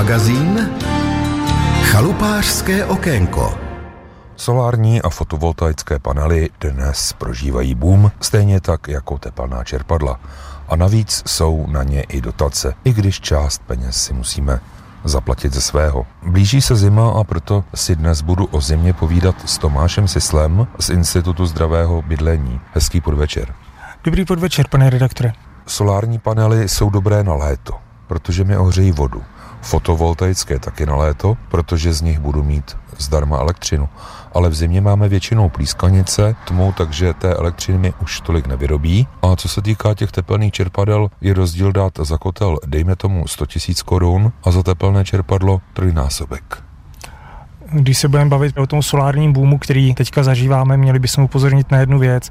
magazín Chalupářské okénko Solární a fotovoltaické panely dnes prožívají boom, stejně tak jako tepelná čerpadla. A navíc jsou na ně i dotace, i když část peněz si musíme zaplatit ze svého. Blíží se zima a proto si dnes budu o zimě povídat s Tomášem Sislem z Institutu zdravého bydlení. Hezký podvečer. Dobrý podvečer, pane redaktore. Solární panely jsou dobré na léto, protože mi ohřejí vodu. Fotovoltaické taky na léto, protože z nich budu mít zdarma elektřinu. Ale v zimě máme většinou plískanice, tmou, takže té elektřiny mi už tolik nevyrobí. A co se týká těch tepelných čerpadel, je rozdíl dát za kotel, dejme tomu 100 000 korun a za tepelné čerpadlo trojnásobek. Když se budeme bavit o tom solárním boomu, který teďka zažíváme, měli bychom upozornit na jednu věc.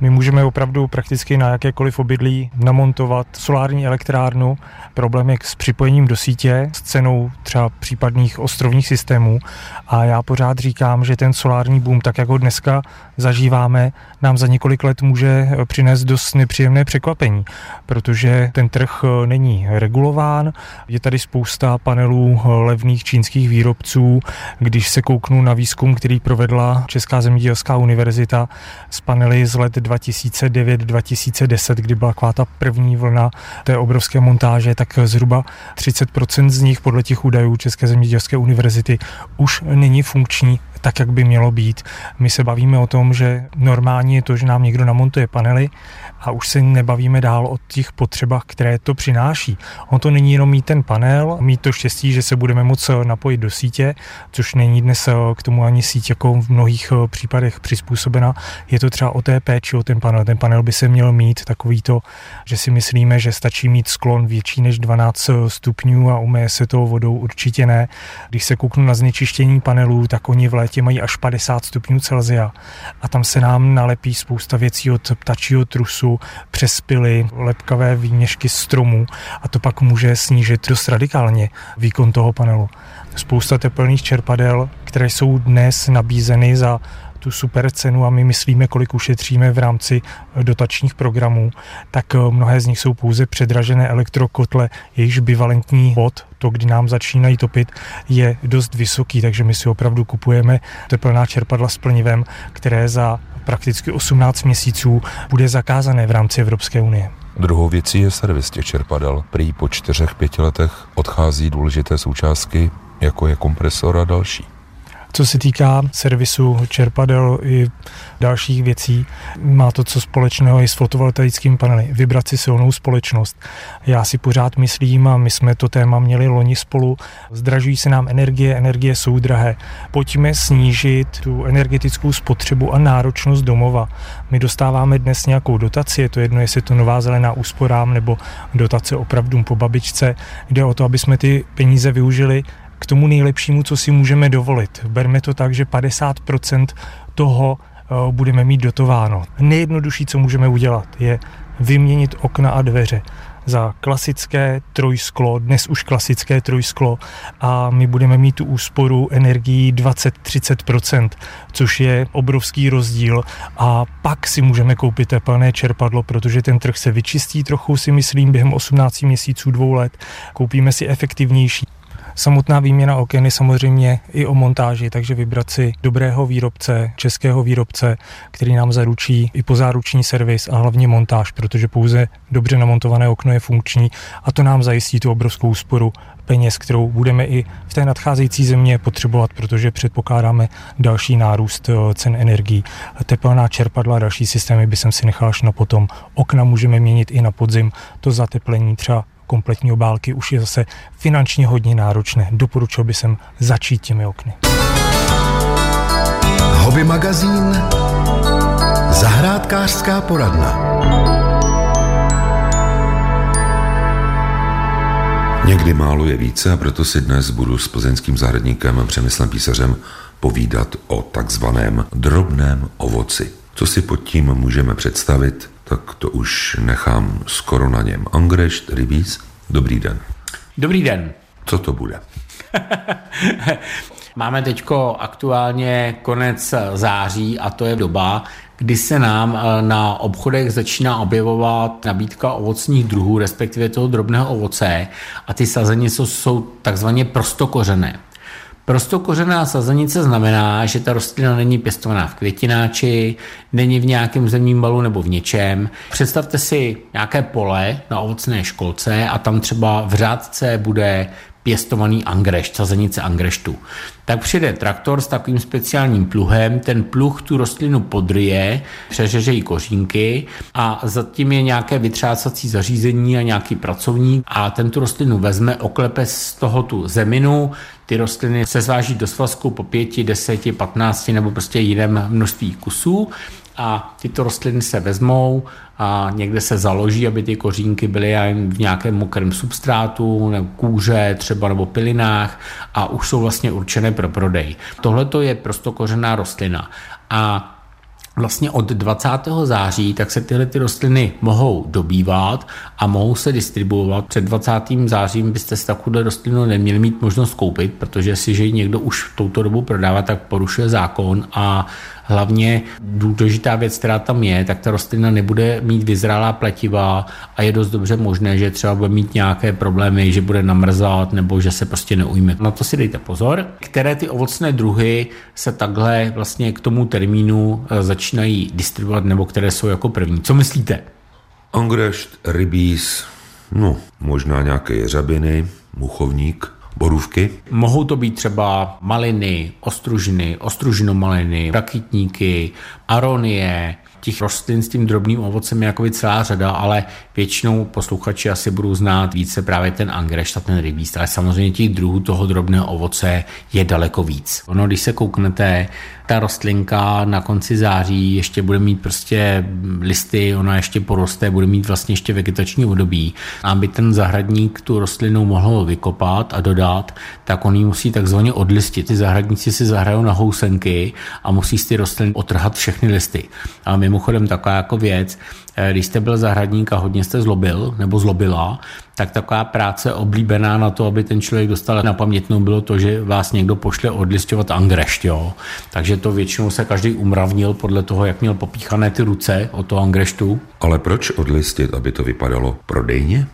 My můžeme opravdu prakticky na jakékoliv obydlí namontovat solární elektrárnu. Problém je s připojením do sítě, s cenou třeba případných ostrovních systémů. A já pořád říkám, že ten solární boom, tak jak ho dneska zažíváme, nám za několik let může přinést dost nepříjemné překvapení, protože ten trh není regulován, je tady spousta panelů levných čínských výrobců. Když se kouknu na výzkum, který provedla Česká zemědělská univerzita z panely z let 2009-2010, kdy byla taková ta první vlna té obrovské montáže, tak zhruba 30% z nich podle těch údajů České zemědělské univerzity už není funkční tak, jak by mělo být. My se bavíme o tom, že normální je to, že nám někdo namontuje panely a už se nebavíme dál o těch potřebách, které to přináší. On to není jenom mít ten panel, mít to štěstí, že se budeme moct napojit do sítě, což není dnes k tomu ani síť jako v mnohých případech přizpůsobena. Je to třeba o té péči o ten panel. Ten panel by se měl mít takový to, že si myslíme, že stačí mít sklon větší než 12 stupňů a umeje se to vodou určitě ne. Když se kouknu na znečištění panelů, tak oni v létě mají až 50 stupňů Celzia a tam se nám nalepí spousta věcí od ptačího trusu přes pily, lepkavé výměšky stromů a to pak může snížit dost radikálně výkon toho panelu. Spousta teplných čerpadel, které jsou dnes nabízeny za tu super cenu a my myslíme, kolik ušetříme v rámci dotačních programů, tak eh, mnohé z nich jsou pouze předražené elektrokotle, jejichž bivalentní bod, to, kdy nám začínají topit, je dost vysoký, takže my si opravdu kupujeme teplná čerpadla s plnivem, které za prakticky 18 měsíců bude zakázané v rámci Evropské unie. Druhou věcí je servis těch čerpadel. Prý po čtyřech, pěti letech odchází důležité součástky, jako je kompresor a další. Co se týká servisu čerpadel i dalších věcí, má to co společného i s fotovoltaickými panely. Vybrat si silnou společnost. Já si pořád myslím, a my jsme to téma měli loni spolu, zdražují se nám energie, energie jsou drahé. Pojďme snížit tu energetickou spotřebu a náročnost domova. My dostáváme dnes nějakou dotaci, je to jedno, jestli je to nová zelená úsporám nebo dotace opravdu po babičce. Jde o to, aby jsme ty peníze využili k tomu nejlepšímu, co si můžeme dovolit. Berme to tak, že 50% toho eh, budeme mít dotováno. Nejjednodušší, co můžeme udělat, je vyměnit okna a dveře za klasické trojsklo, dnes už klasické trojsklo a my budeme mít tu úsporu energií 20-30%, což je obrovský rozdíl a pak si můžeme koupit teplné čerpadlo, protože ten trh se vyčistí trochu, si myslím, během 18 měsíců, dvou let. Koupíme si efektivnější Samotná výměna oken je samozřejmě i o montáži, takže vybrat si dobrého výrobce, českého výrobce, který nám zaručí i pozáruční servis a hlavně montáž, protože pouze dobře namontované okno je funkční a to nám zajistí tu obrovskou úsporu peněz, kterou budeme i v té nadcházející země potřebovat, protože předpokládáme další nárůst eh, cen energií. Teplná čerpadla a další systémy by jsem si nechal až na potom. Okna můžeme měnit i na podzim, to zateplení třeba kompletní obálky už je zase finančně hodně náročné. Doporučil bych jsem začít těmi okny. Hobby magazín Zahrádkářská poradna Někdy málo je více a proto si dnes budu s plzeňským zahradníkem Přemyslem Písařem povídat o takzvaném drobném ovoci. Co si pod tím můžeme představit, tak to už nechám skoro na něm. Angrešt Rybíc, dobrý den. Dobrý den. Co to bude? Máme teď aktuálně konec září a to je doba, kdy se nám eh, na obchodech začíná objevovat nabídka ovocných druhů, respektive toho drobného ovoce a ty sazenice jsou takzvaně prostokořené. Prostokořená sazenice znamená, že ta rostlina není pěstovaná v květináči, není v nějakém zemním balu nebo v něčem. Představte si nějaké pole na ovocné školce a tam třeba v řádce bude pěstovaný angrešt, sazenice angreštu. Tak přijde traktor s takovým speciálním pluhem, ten pluh tu rostlinu podryje, přeřeže jí kořínky a zatím je nějaké vytřásací zařízení a nějaký pracovník a ten tu rostlinu vezme, oklepe z toho tu zeminu, ty rostliny se zváží do svazku po pěti, deseti, patnácti nebo prostě jiném množství kusů a tyto rostliny se vezmou a někde se založí, aby ty kořínky byly v nějakém mokrém substrátu, nebo kůže třeba nebo pilinách a už jsou vlastně určené pro prodej. Tohle to je prostokořená rostlina a vlastně od 20. září tak se tyhle ty rostliny mohou dobývat a mohou se distribuovat. Před 20. zářím byste si takovou rostlinu neměli mít možnost koupit, protože si, že ji někdo už v touto dobu prodává, tak porušuje zákon a Hlavně důležitá věc, která tam je, tak ta rostlina nebude mít vyzrálá pletiva a je dost dobře možné, že třeba bude mít nějaké problémy, že bude namrzat nebo že se prostě neujme. Na to si dejte pozor. Které ty ovocné druhy se takhle vlastně k tomu termínu eh, začínají distribuovat nebo které jsou jako první. Co myslíte? Angrešt, rybíz, no možná nějaké jeřabiny, muchovník, borůvky? Mohou to být třeba maliny, ostružiny, ostružinomaliny, rakitníky, aronie, těch rostlin s tím drobným ovocem je jako celá řada, ale většinou posluchači asi budou znát více právě ten angreš a ten rybíst, ale samozřejmě těch druhů toho drobného ovoce je daleko víc. Ono, když se kouknete ta rostlinka na konci září ještě bude mít prostě listy, ona ještě poroste, bude mít vlastně ještě vegetační období. Aby ten zahradník tu rostlinu mohl vykopat a dodat, tak on ji musí takzvaně odlistit. Ty zahradníci si zahrajou na housenky a musí z ty rostliny otrhat všechny listy. A mimochodem taková jako věc, Eh, když jste byl zahradník a hodně jste zlobil nebo zlobila, tak taková práce oblíbená na to, aby ten člověk dostal na pamětnou, bylo to, že vás někdo pošle odlistovat angrešť. Jo? Takže to většinou se každý umravnil podle toho, jak měl popíchané ty ruce od toho angreštu. Ale proč odlistit, aby to vypadalo prodejně?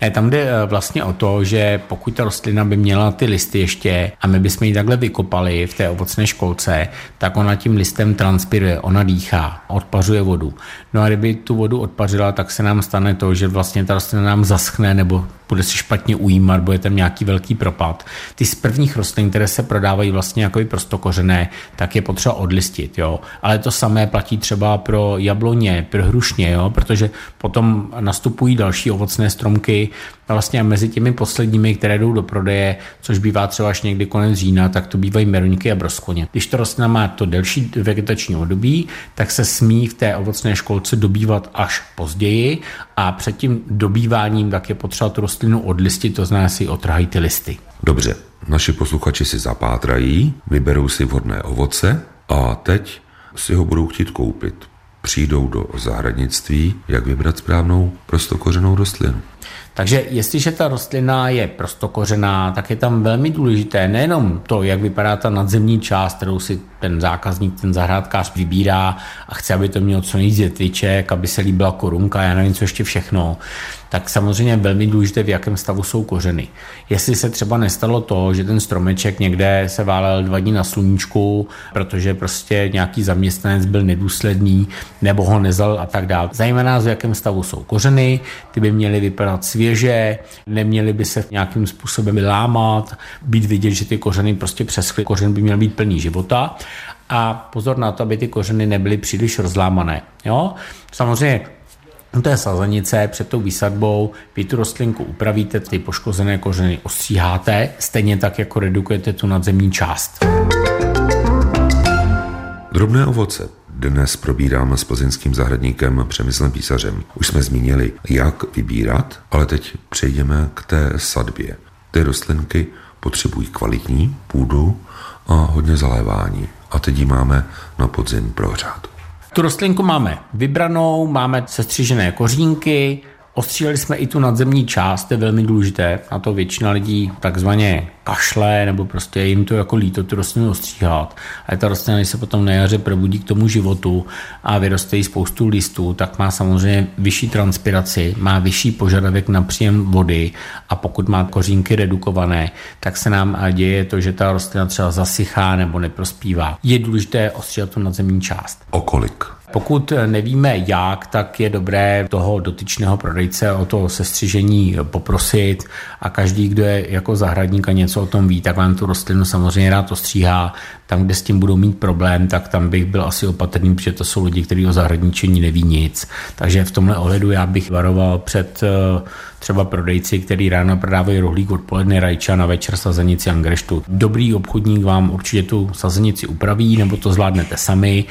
Ne, tam jde eh, vlastně o to, že pokud ta rostlina by měla ty listy ještě a my bychom ji takhle vykopali v té ovocné školce, tak ona tím listem transpiruje, ona dýchá, odpařuje vodu. No a kdyby tu vodu odpařila, tak se nám stane to, že vlastně ta rostlina nám zaschne nebo bude si špatně ujímat, bude tam nějaký velký propad. Ty z prvních rostlin, které se prodávají vlastně jako prostokořené, tak je potřeba odlistit, jo. Ale to samé platí třeba pro jabloně, pro hrušně, jo, protože potom nastupují další ovocné stromky, a vlastně mezi těmi posledními, které jdou do prodeje, což bývá třeba až někdy konec října, tak to bývají meruňky a broskoně. Když to rostlina má to delší vegetační období, tak se smí v té ovocné školce dobývat až později a před tím dobýváním tak je potřeba tu rostlinu odlistit, to znamená si otrhají ty listy. Dobře, naši posluchači si zapátrají, vyberou si vhodné ovoce a teď si ho budou chtít koupit. Přijdou do zahradnictví, jak vybrat správnou prostokořenou rostlinu. Takže jestliže ta rostlina je prostokořená, tak je tam velmi důležité nejenom to, jak vypadá ta nadzemní část, kterou si ten zákazník, ten zahrádkář vybírá a chce, aby to mělo co nejvíc větviček, aby se líbila korunka, já nevím, co ještě všechno, tak samozřejmě velmi důležité, v jakém stavu jsou kořeny. Jestli se třeba nestalo to, že ten stromeček někde se válel dva dní na sluníčku, protože prostě nějaký zaměstnanec byl nedůsledný, nebo ho nezal a tak dále. Zajímá nás, v jakém stavu jsou kořeny, ty by měly vypadat svěže, neměly by se nějakým způsobem lámat, být vidět, že ty kořeny prostě přeschly, kořen by měl být plný života a pozor na to, aby ty kořeny nebyly příliš rozlámané. Jo? Samozřejmě u té sazenice před tou výsadbou vy tu rostlinku upravíte, ty poškozené kořeny ostříháte, stejně tak jako redukujete tu nadzemní část. Drobné ovoce. Dnes probíráme s plzeňským zahradníkem Přemyslem Písařem. Už jsme zmínili, jak vybírat, ale teď přejdeme k té sadbě. Ty rostlinky potřebují kvalitní půdu a hodně zalévání. A teď ji máme na podzim prohřát. Tu rostlinku máme vybranou, máme sestřížené kořínky, Ostříleli jsme i tu nadzemní část, to je velmi důležité, na to většina lidí takzvaně kašle, nebo prostě jim to jako líto tu rostlinu ostříhat. A ta rostlina, když se potom na jaře probudí k tomu životu a vyroste jí spoustu listů, tak má samozřejmě vyšší transpiraci, má vyšší požadavek na příjem vody a pokud má kořínky redukované, tak se nám děje to, že ta rostlina třeba zasychá nebo neprospívá. Je důležité ostříhat tu nadzemní část. O kolik? Pokud nevíme jak, tak je dobré toho dotyčného prodejce o to sestřižení poprosit a každý, kdo je jako zahradník a něco o tom ví, tak vám tu rostlinu samozřejmě rád ostříhá. Tam, kde s tím budou mít problém, tak tam bych byl asi opatrný, protože to jsou lidi, kteří o zahradničení neví nic. Takže v tomhle ohledu já bych varoval před eh, třeba prodejci, který ráno prodávají rohlík odpoledne rajča na večer sazenici angreštu. Dobrý obchodník vám určitě tu sazenici upraví, nebo to zvládnete sami.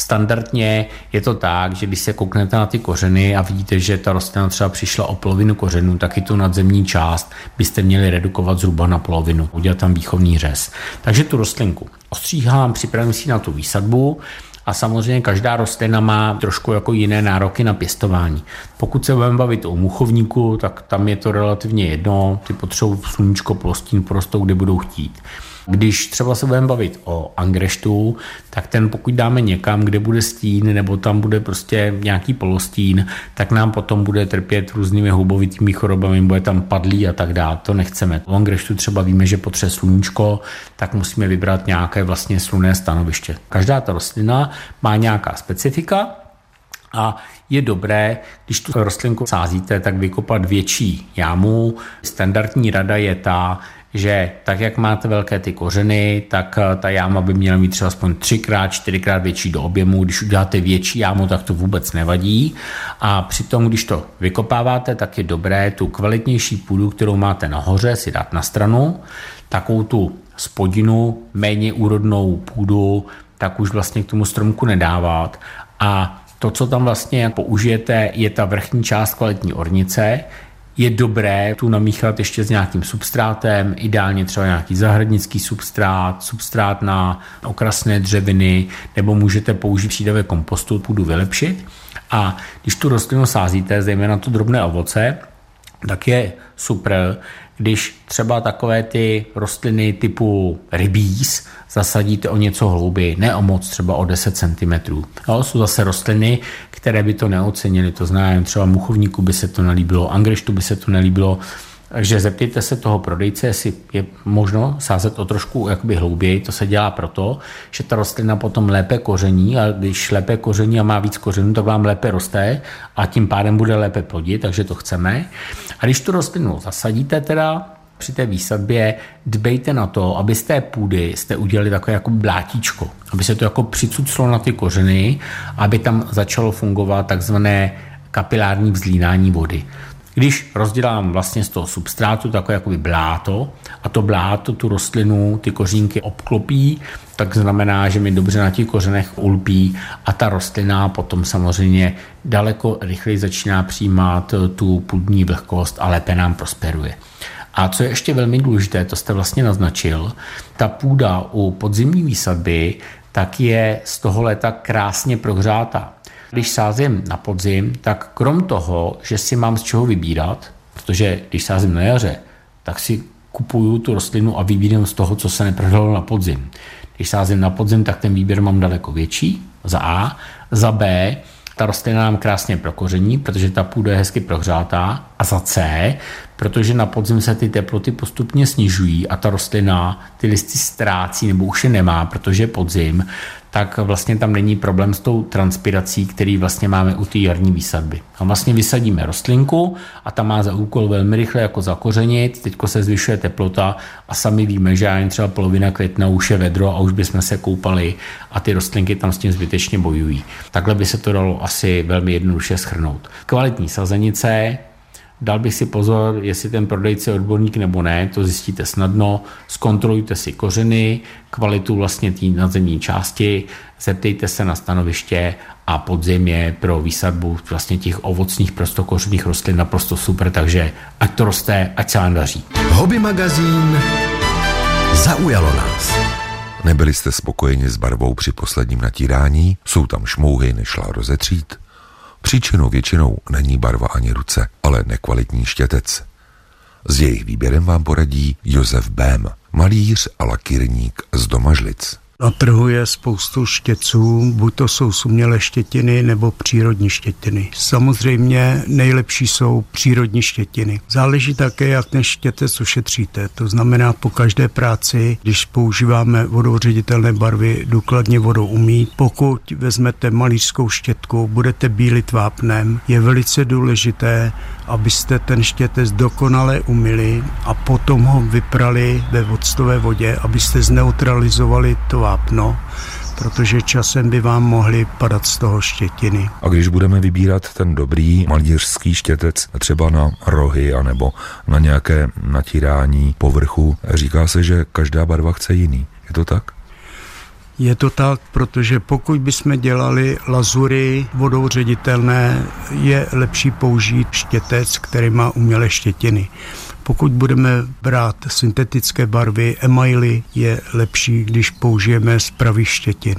Standardně je to tak, že když se kouknete na ty kořeny a vidíte, že ta rostlina třeba přišla o polovinu kořenů, tak i tu nadzemní část byste měli redukovat zhruba na polovinu, udělat tam výchovný řez. Takže tu rostlinku ostříhám, připravím si na tu výsadbu, a samozřejmě každá rostlina má trošku jako jiné nároky na pěstování. Pokud se budeme bavit o muchovníku, tak tam je to relativně jedno, ty potřebují sluníčko, plostín, prostou, kde budou chtít. Když třeba se budeme bavit o angreštu, tak ten pokud dáme někam, kde bude stín nebo tam bude prostě nějaký polostín, tak nám potom bude trpět různými hubovitými chorobami, bude tam padlý a tak dále. To nechceme. O angreštu třeba víme, že potřebuje sluníčko, tak musíme vybrat nějaké vlastně slunné stanoviště. Každá ta rostlina má nějaká specifika, a je dobré, když tu rostlinku sázíte, tak vykopat větší jámu. Standardní rada je ta, že tak, jak máte velké ty kořeny, tak eh, ta jáma by měla mít třeba aspoň třikrát, čtyřikrát větší do objemu. Když uděláte větší jámu, tak to vůbec nevadí. A přitom, když to vykopáváte, tak je dobré tu kvalitnější půdu, kterou máte nahoře, si dát na stranu. Takovou tu spodinu, méně úrodnou půdu, tak už vlastně k tomu stromku nedávat. A to, co tam vlastně použijete, je ta vrchní část kvalitní ornice, je dobré tu namíchat ještě s nějakým substrátem, ideálně třeba nějaký zahradnický substrát, substrát na okrasné dřeviny, nebo můžete použít přídavek kompostu, půdu vylepšit. A když tu rostlinu sázíte, zejména to drobné ovoce, tak je super, když třeba takové ty rostliny typu rybíz zasadíte o něco hlouběji, ne o moc, třeba o 10 cm. No, jsou zase rostliny, které by to neocenili, to znamená, třeba muchovníku by se to nelíbilo, angreštu by se to nelíbilo, takže zeptejte se toho prodejce, jestli je možno sázet o trošku jakoby hlouběji. To se dělá proto, že ta rostlina potom lépe koření a když lépe koření a má víc kořenů, tak vám lépe roste a tím pádem bude lépe plodit, takže to chceme. A když tu rostlinu zasadíte teda, při té výsadbě dbejte na to, aby z té půdy jste udělali takové jako blátíčko, aby se to jako přicuclo na ty kořeny, aby tam začalo fungovat takzvané kapilární vzlínání vody. Když rozdělám vlastně z toho substrátu takové jakoby bláto a to bláto tu rostlinu, ty kořínky obklopí, tak znamená, že mi dobře na těch kořenech ulpí a ta rostlina potom samozřejmě daleko rychleji začíná přijímat tu půdní vlhkost a lépe nám prosperuje. A co je ještě velmi důležité, to jste vlastně naznačil, ta půda u podzimní výsadby tak je z toho léta krásně prohřátá. Když sázím na podzim, tak krom toho, že si mám z čeho vybírat, protože když sázím na jaře, tak si kupuju tu rostlinu a vybírám z toho, co se neprohdalo na podzim. Když sázím na podzim, tak ten výběr mám daleko větší, za A. Za B, ta rostlina nám krásně prokoření, protože ta půda je hezky prohřátá. A za C, protože na podzim se ty teploty postupně snižují a ta rostlina ty listy ztrácí nebo už je nemá, protože je podzim, tak vlastně tam není problém s tou transpirací, který vlastně máme u té jarní výsadby. A vlastně vysadíme rostlinku a ta má za úkol velmi rychle jako zakořenit, teďko se zvyšuje teplota a sami víme, že jen třeba polovina května už je vedro a už bychom se koupali a ty rostlinky tam s tím zbytečně bojují. Takhle by se to dalo asi velmi jednoduše schrnout. Kvalitní sazenice, Dal bych si pozor, jestli ten prodejce je odborník nebo ne, to zjistíte snadno. Zkontrolujte si kořeny, kvalitu vlastně té nadzemní části, zeptejte se na stanoviště a podzim je pro výsadbu vlastně těch ovocných prostokořených rostlin naprosto super, takže ať to roste, ať se vám daří. Hobby magazín zaujalo nás. Nebyli jste spokojeni s barvou při posledním natírání? Jsou tam šmouhy, nešla rozetřít? Příčinou většinou není barva ani ruce, ale nekvalitní štětec. S jejich výběrem vám poradí Josef Bém, malíř a lakírník z Domažlic. Na trhu je spoustu štěců, buď to jsou sumělé štětiny nebo přírodní štětiny. Samozřejmě nejlepší jsou přírodní štětiny. Záleží také, jak ten štětec ušetříte. To znamená, po každé práci, když používáme vodoředitelné barvy, důkladně vodou umít. Pokud vezmete malířskou štětku, budete bílit vápnem, je velice důležité, abyste ten štětec dokonale umili a potom ho vyprali ve vodstové vodě, abyste zneutralizovali to vápno, protože časem by vám mohly padat z toho štětiny. A když budeme vybírat ten dobrý malířský štětec třeba na rohy anebo na nějaké natírání povrchu, říká se, že každá barva chce jiný. Je to tak? Je to tak, protože pokud bychom dělali lazury vodou ředitelné, je lepší použít štětec, který má umělé štětiny. Pokud budeme brát syntetické barvy, emaily, je lepší, když použijeme z pravých štětin.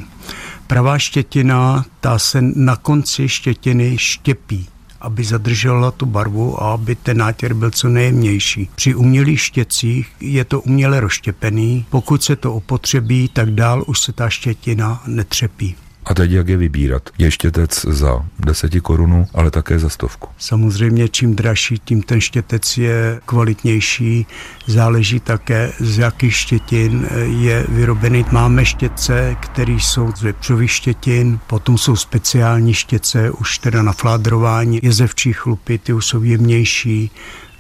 Pravá štětina, ta se na konci štětiny štěpí aby zadržela tu barvu a aby ten nátěr byl co nejjemnější. Při umělých štěcích je to uměle rozštěpený. Pokud se to opotřebí, tak dál už se ta štětina netřepí. A teď jak je vybírat? Je štětec za deseti korunu, ale také za stovku. Samozřejmě čím dražší, tím ten štětec je kvalitnější. Záleží také, z jakých štětin je vyrobený. Máme štětce, které jsou z vepřových štětin, potom jsou speciální štětce, už teda na fládrování, jezevčí chlupy, ty už jsou jemnější.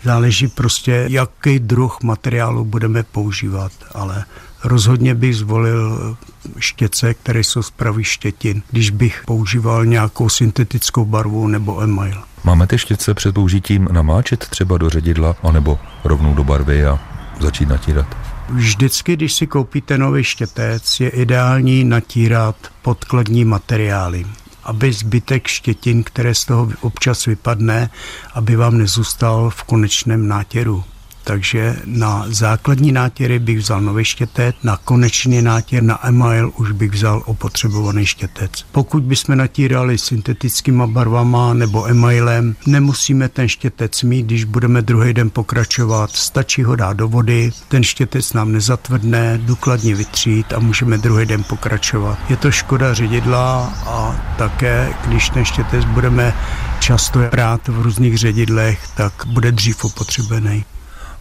Záleží prostě, jaký druh materiálu budeme používat, ale Rozhodně bych zvolil štěce, které jsou z pravých štětin, když bych používal nějakou syntetickou barvu nebo email. Máme ty štětce před použitím namáčet třeba do ředidla, anebo rovnou do barvy a začít natírat? Vždycky, když si koupíte nový štětec, je ideální natírat podkladní materiály aby zbytek štětin, které z toho občas vypadne, aby vám nezůstal v konečném nátěru. Takže na základní nátěry bych vzal nový štětec, na konečný nátěr, na email už bych vzal opotřebovaný štětec. Pokud bychom natírali syntetickýma barvama nebo emailem, nemusíme ten štětec mít, když budeme druhý den pokračovat, stačí ho dát do vody, ten štětec nám nezatvrdne, důkladně vytřít a můžeme druhý den pokračovat. Je to škoda ředidla a také, když ten štětec budeme často prát v různých ředidlech, tak bude dřív opotřebený.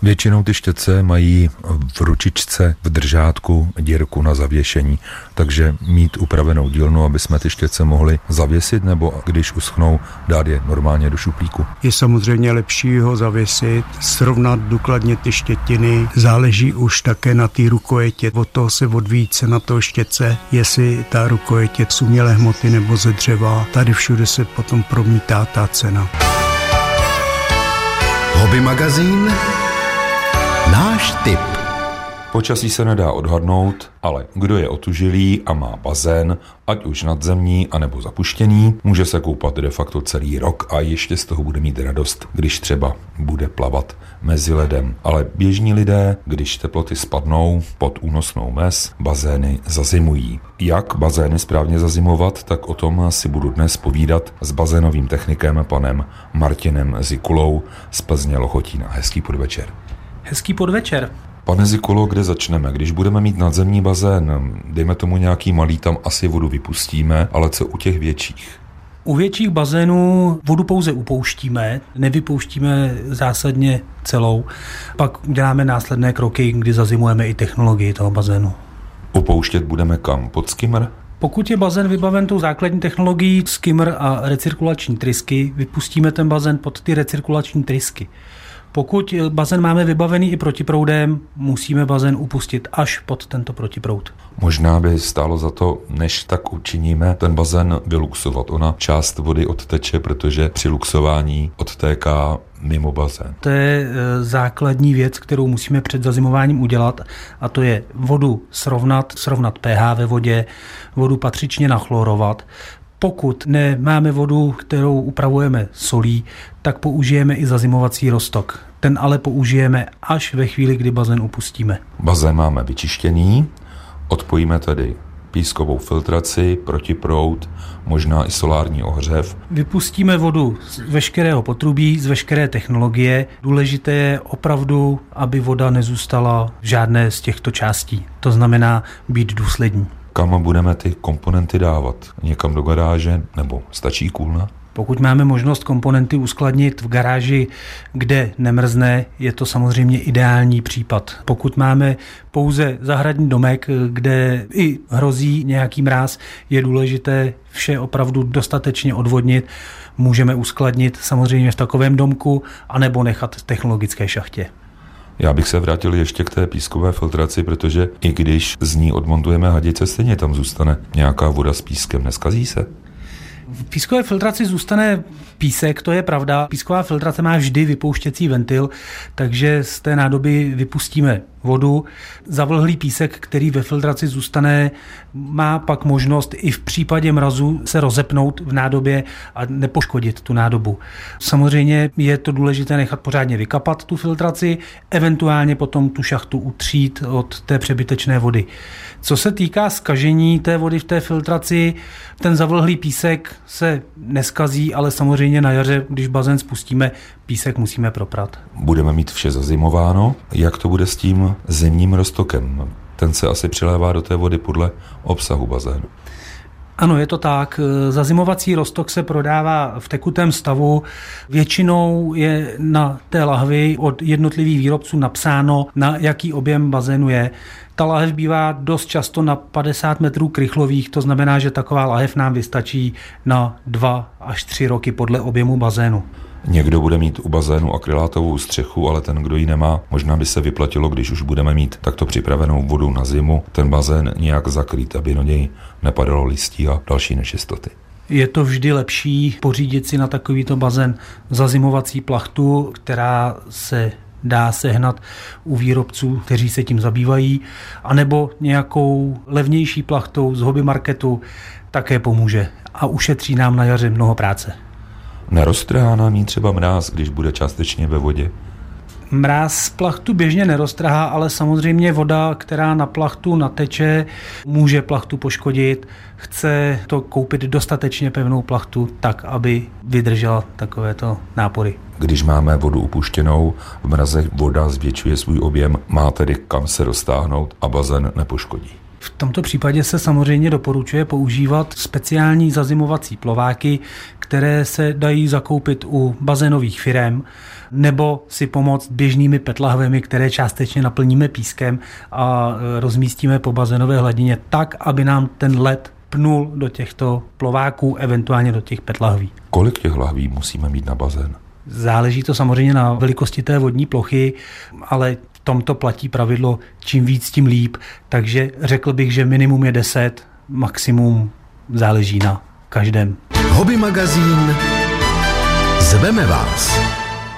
Většinou ty štětce mají v ručičce, v držátku dírku na zavěšení, takže mít upravenou dílnu, aby jsme ty štětce mohli zavěsit, nebo když uschnou, dát je normálně do šuplíku. Je samozřejmě lepší ho zavěsit, srovnat důkladně ty štětiny, záleží už také na té rukojetě, od toho se odvíjí cena toho štětce, jestli ta rukojetě z umělé hmoty nebo ze dřeva, tady všude se potom promítá ta cena. Hobby magazín Náš tip. Počasí se nedá odhadnout, ale kdo je otužilý a má bazén, ať už nadzemní anebo zapuštěný, může se koupat de facto celý rok a ještě z toho bude mít radost, když třeba bude plavat mezi ledem. Ale běžní lidé, když teploty spadnou pod únosnou mez, bazény zazimují. Jak bazény správně zazimovat, tak o tom si budu dnes povídat s bazénovým technikem panem Martinem Zikulou z Plzně Lochotína. Hezký podvečer. Hezký podvečer. Pane Zikulo, kde začneme? Když budeme mít nadzemní bazén, dejme tomu nějaký malý, tam asi vodu vypustíme, ale co u těch větších? U větších bazénů vodu pouze upouštíme, nevypouštíme zásadně celou. Pak děláme následné kroky, kdy zazimujeme i technologii toho bazénu. Upouštět budeme kam? Pod skimmer? Pokud je bazén vybaven tou základní technologií skimmer a recirkulační trysky, vypustíme ten bazén pod ty recirkulační trysky. Pokud bazén máme vybavený i protiproudem, musíme bazén upustit až pod tento protiproud. Možná by stálo za to, než tak učiníme, ten bazén vyluxovat. Ona část vody odteče, protože při luxování odtéká mimo bazén. To je e, základní věc, kterou musíme před zazimováním udělat a to je vodu srovnat, srovnat pH ve vodě, vodu patřičně nachlorovat, pokud nemáme vodu, kterou upravujeme solí, tak použijeme i zazimovací roztok. Ten ale použijeme až ve chvíli, kdy bazén upustíme. Bazén máme vyčištěný, odpojíme tedy pískovou filtraci, protiprout, možná i solární ohřev. Vypustíme vodu z veškerého potrubí, z veškeré technologie. Důležité je opravdu, aby voda nezůstala v žádné z těchto částí. To znamená být důslední. Kam budeme ty komponenty dávat? Někam do garáže nebo stačí kůlna? Pokud máme možnost komponenty uskladnit v garáži, kde nemrzne, je to samozřejmě ideální případ. Pokud máme pouze zahradní domek, kde i hrozí nějaký mráz, je důležité vše opravdu dostatečně odvodnit. Můžeme uskladnit samozřejmě v takovém domku, anebo nechat v technologické šachtě. Já bych se vrátil ještě k té pískové filtraci, protože i když z ní odmontujeme hadice, stejně tam zůstane nějaká voda s pískem. Neskazí se? V pískové filtraci zůstane písek, to je pravda. Písková filtrace má vždy vypouštěcí ventil, takže z té nádoby vypustíme vodu. Zavlhlý písek, který ve filtraci zůstane, má pak možnost i v případě mrazu se rozepnout v nádobě a nepoškodit tu nádobu. Samozřejmě je to důležité nechat pořádně vykapat tu filtraci, eventuálně potom tu šachtu utřít od té přebytečné vody. Co se týká skažení té vody v té filtraci, ten zavlhlý písek se neskazí, ale samozřejmě na jaře, když bazén spustíme, písek musíme proprat. Budeme mít vše zazimováno. Jak to bude s tím zimním roztokem? Ten se asi přilévá do té vody podle obsahu bazénu. Ano, je to tak. Zazimovací roztok se prodává v tekutém stavu. Většinou je na té lahvi od jednotlivých výrobců napsáno, na jaký objem bazénu je. Ta lahev bývá dost často na 50 metrů krychlových, to znamená, že taková lahev nám vystačí na 2 až 3 roky podle objemu bazénu. Někdo bude mít u bazénu akrylátovou střechu, ale ten, kdo ji nemá, možná by se vyplatilo, když už budeme mít takto připravenou vodu na zimu, ten bazén nějak zakrýt, aby do něj nepadalo listí a další nečistoty. Je to vždy lepší pořídit si na takovýto bazén zazimovací plachtu, která se dá sehnat u výrobců, kteří se tím zabývají, anebo nějakou levnější plachtou z hobby marketu také pomůže a ušetří nám na jaře mnoho práce. Neroztrhá nám jí třeba mráz, když bude částečně ve vodě? Mráz plachtu běžně neroztrhá, ale samozřejmě voda, která na plachtu nateče, může plachtu poškodit. Chce to koupit dostatečně pevnou plachtu tak, aby vydržela takovéto nápory. Když máme vodu upuštěnou, v mrazech voda zvětšuje svůj objem, má tedy kam se roztáhnout a bazén nepoškodí. V tomto případě se samozřejmě doporučuje používat speciální zazimovací plováky, které se dají zakoupit u bazénových firem, nebo si pomoct běžnými petlahvemi, které částečně naplníme pískem a e, rozmístíme po bazénové hladině tak, aby nám ten led pnul do těchto plováků, eventuálně do těch petlahví. Kolik těch lahví musíme mít na bazén? Záleží to samozřejmě na velikosti té vodní plochy, ale v tomto platí pravidlo čím víc, tím líp. Takže řekl bych, že minimum je 10, maximum záleží na každém. Hobby magazín Zveme vás.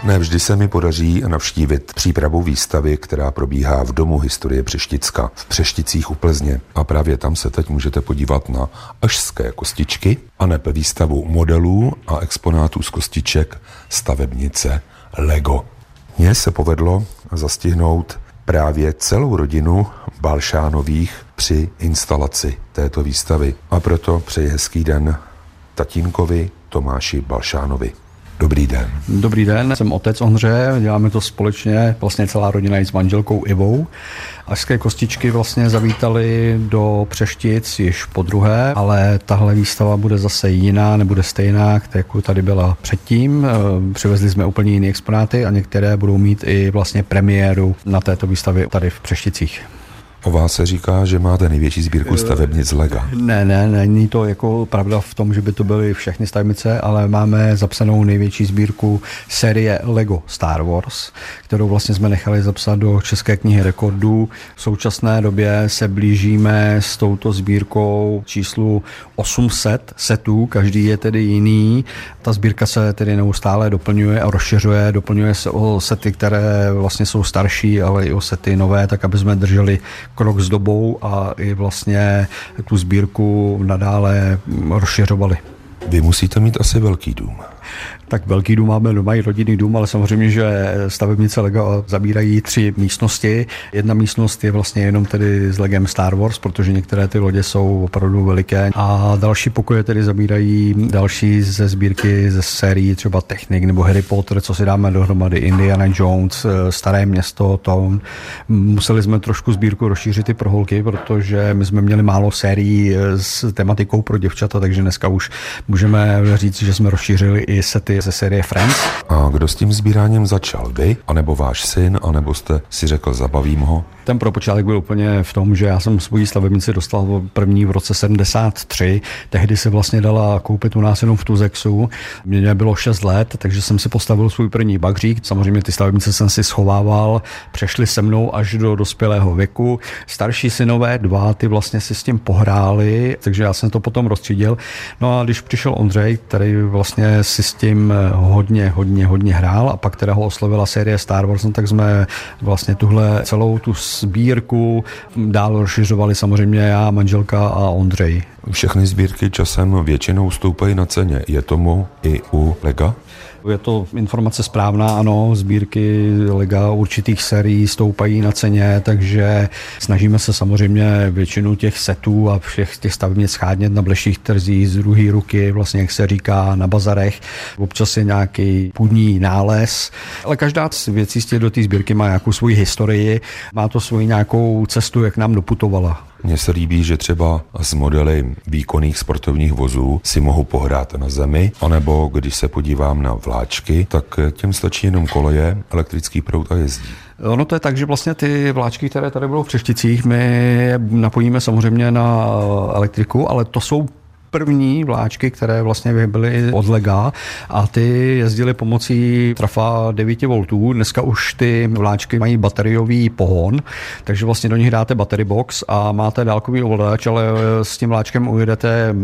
Ne vždy se mi podaří navštívit přípravu výstavy, která probíhá v Domu historie Přešticka v Přešticích u Plzně. A právě tam se teď můžete podívat na ažské kostičky a nebe výstavu modelů a exponátů z kostiček stavebnice Lego. Mně se povedlo zastihnout právě celou rodinu Balšánových při instalaci této výstavy. A proto přeji hezký den tatínkovi Tomáši Balšánovi. Dobrý den. Dobrý den, jsem otec Ondře, děláme to společně, vlastně celá rodina i s manželkou Ivou. Ažské kostičky vlastně zavítali do Přeštic již po druhé, ale tahle výstava bude zase jiná, nebude stejná, jako tady byla předtím. Eh, přivezli jsme úplně jiné exponáty a některé budou mít i vlastně premiéru na této výstavě tady v Přešticích. O vás se říká, že máte největší sbírku stavebnic z Lega. Ne, ne, není to jako pravda v tom, že by to byly všechny stavebnice, ale máme zapsanou největší sbírku série Lego Star Wars, kterou vlastně jsme nechali zapsat do České knihy rekordů. V současné době se blížíme s touto sbírkou číslu 800 setů, každý je tedy jiný. Ta sbírka se tedy neustále doplňuje a rozšiřuje, doplňuje se o sety, které vlastně jsou starší, ale i o sety nové, tak aby jsme drželi krok s dobou a i vlastně tu sbírku nadále rozšiřovali. Vy musíte mít asi velký dům. Tak velký dům máme doma i rodinný dům, ale samozřejmě, že stavebnice Lego zabírají tři místnosti. Jedna místnost je vlastně jenom tedy s Legem Star Wars, protože některé ty lodě jsou opravdu veliké. A další pokoje tedy zabírají další ze sbírky ze sérií třeba Technik nebo Harry Potter, co si dáme dohromady, Indiana Jones, Staré město, Town. Museli jsme trošku sbírku rozšířit i pro holky, protože my jsme měli málo sérií s tematikou pro děvčata, takže dneska už můžeme říct, že jsme rozšířili i sety ze série Friends. A kdo s tím sbíráním začal? Vy? A nebo váš syn? A nebo jste si řekl, zabavím ho? Ten propočátek byl úplně v tom, že já jsem svoji stavebnici dostal první v roce 73. Tehdy se vlastně dala koupit u nás jenom v Tuzexu. Mně bylo 6 let, takže jsem si postavil svůj první bagřík. Samozřejmě ty stavebnice jsem si schovával, přešli se mnou až do dospělého věku. Starší synové dva, ty vlastně si s tím pohráli, takže já jsem to potom rozstřídil. No a když přišel Ondřej, který vlastně si s tím hodně, hodně, hodně hrál a pak teda ho oslovila série Star Wars, no tak jsme vlastně tuhle celou tu sbírku dál rozšiřovali samozřejmě já, manželka a Ondřej. Všechny sbírky časem většinou stoupají na ceně. Je tomu i u Lega? Je to informace správná, ano, sbírky lega určitých serií stoupají na ceně, takže snažíme se samozřejmě většinu těch setů a všech těch stavebnic schádnět na bleších trzích z druhé ruky, vlastně jak se říká na bazarech. Občas je nějaký půdní nález, ale každá z věcí z těch do té sbírky má nějakou svoji historii, má to svoji nějakou cestu, jak nám doputovala. Mně se líbí, že třeba s modely výkonných sportovních vozů si mohu pohrát na zemi, anebo když se podívám na vláčky, tak těm stačí jenom koleje, elektrický prout a jezdí. Ono to je tak, že vlastně ty vláčky, které tady budou v Přešticích, my napojíme samozřejmě na elektriku, ale to jsou první vláčky, které vlastně byly od Lega a ty jezdily pomocí trafa 9 V. Dneska už ty vláčky mají bateriový pohon, takže vlastně do nich dáte battery box a máte dálkový ovladač, ale s tím vláčkem ujedete,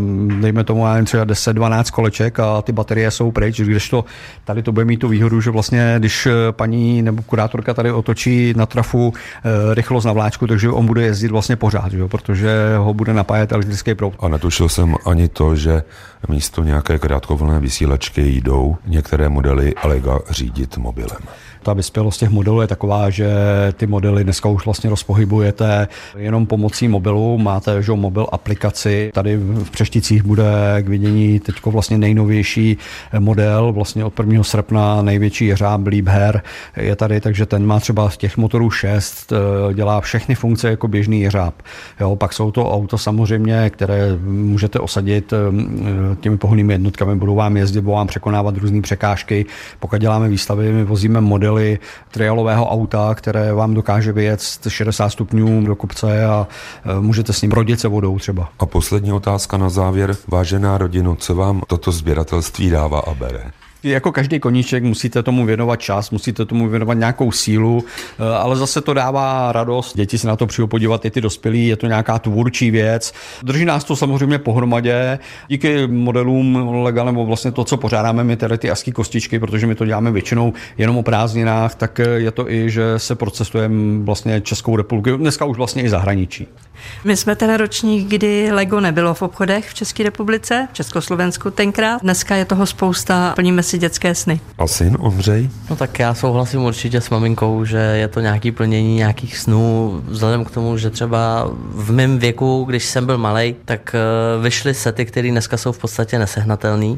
dejme tomu, já třeba 10-12 koleček a ty baterie jsou pryč, když to tady to bude mít tu výhodu, že vlastně, když paní nebo kurátorka tady otočí na trafu e, rychlost na vláčku, takže on bude jezdit vlastně pořád, že? protože ho bude napájet elektrický proud. A netušil jsem ani to, že místo nějaké krátkovlné vysílačky jdou některé modely Alega řídit mobilem ta vyspělost těch modelů je taková, že ty modely dneska už vlastně rozpohybujete jenom pomocí mobilu. Máte že mobil aplikaci. Tady v Přešticích bude k vidění teď vlastně nejnovější model, vlastně od 1. srpna největší jeřáb Liebherr je tady, takže ten má třeba z těch motorů 6, dělá všechny funkce jako běžný jeřáb. Jo, pak jsou to auto samozřejmě, které můžete osadit těmi pohonnými jednotkami, budou vám jezdit, budou vám překonávat různé překážky. Pokud děláme výstavy, my vozíme model modely trialového auta, které vám dokáže vyjet 60 stupňů do kopce a e, můžete s ním rodit se vodou třeba. A poslední otázka na závěr. Vážená rodinu, co vám toto sběratelství dává a bere? Jako každý koníček musíte tomu věnovat čas, musíte tomu věnovat nějakou sílu, eh, ale zase to dává radost. Děti se na to přijou podívat, i ty dospělí, je to nějaká tvůrčí věc. Drží nás to samozřejmě pohromadě. Díky modelům Lega, nebo vlastně to, co pořádáme my tady ty aský kostičky, protože my to děláme většinou jenom o prázdninách, tak je to i, že se procestujeme vlastně Českou republiku, dneska už vlastně i zahraničí. My jsme ten ročník, kdy Lego nebylo v obchodech v České republice, v Československu tenkrát. Dneska je toho spousta, plníme si dětské sny. A syn Ondřej? No tak já souhlasím určitě s maminkou, že je to nějaký plnění nějakých snů, vzhledem k tomu, že třeba v mém věku, když jsem byl malý, tak eh, vyšly sety, které dneska jsou v podstatě nesehnatelné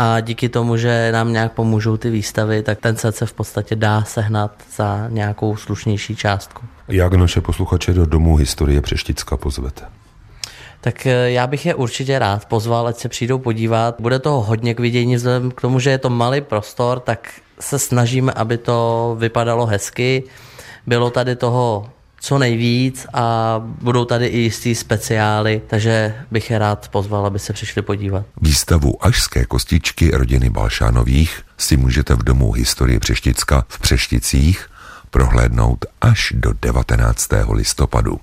a díky tomu, že nám nějak pomůžou ty výstavy, tak ten set se v podstatě dá sehnat za nějakou slušnější částku. Jak naše posluchače do Domu historie Přešticka pozvete? Tak eh, já bych je určitě rád pozval, ať se přijdou podívat. Bude toho hodně k vidění, vzhledem k tomu, že je to malý prostor, tak se snažíme, aby to vypadalo hezky. Bylo tady toho co nejvíc a budou tady i jistý speciály, takže bych je rád pozval, aby se přišli podívat. Výstavu Ažské kostičky rodiny Balšánových si můžete v Domu historie Přešticka v Přešticích prohlédnout až do 19. listopadu.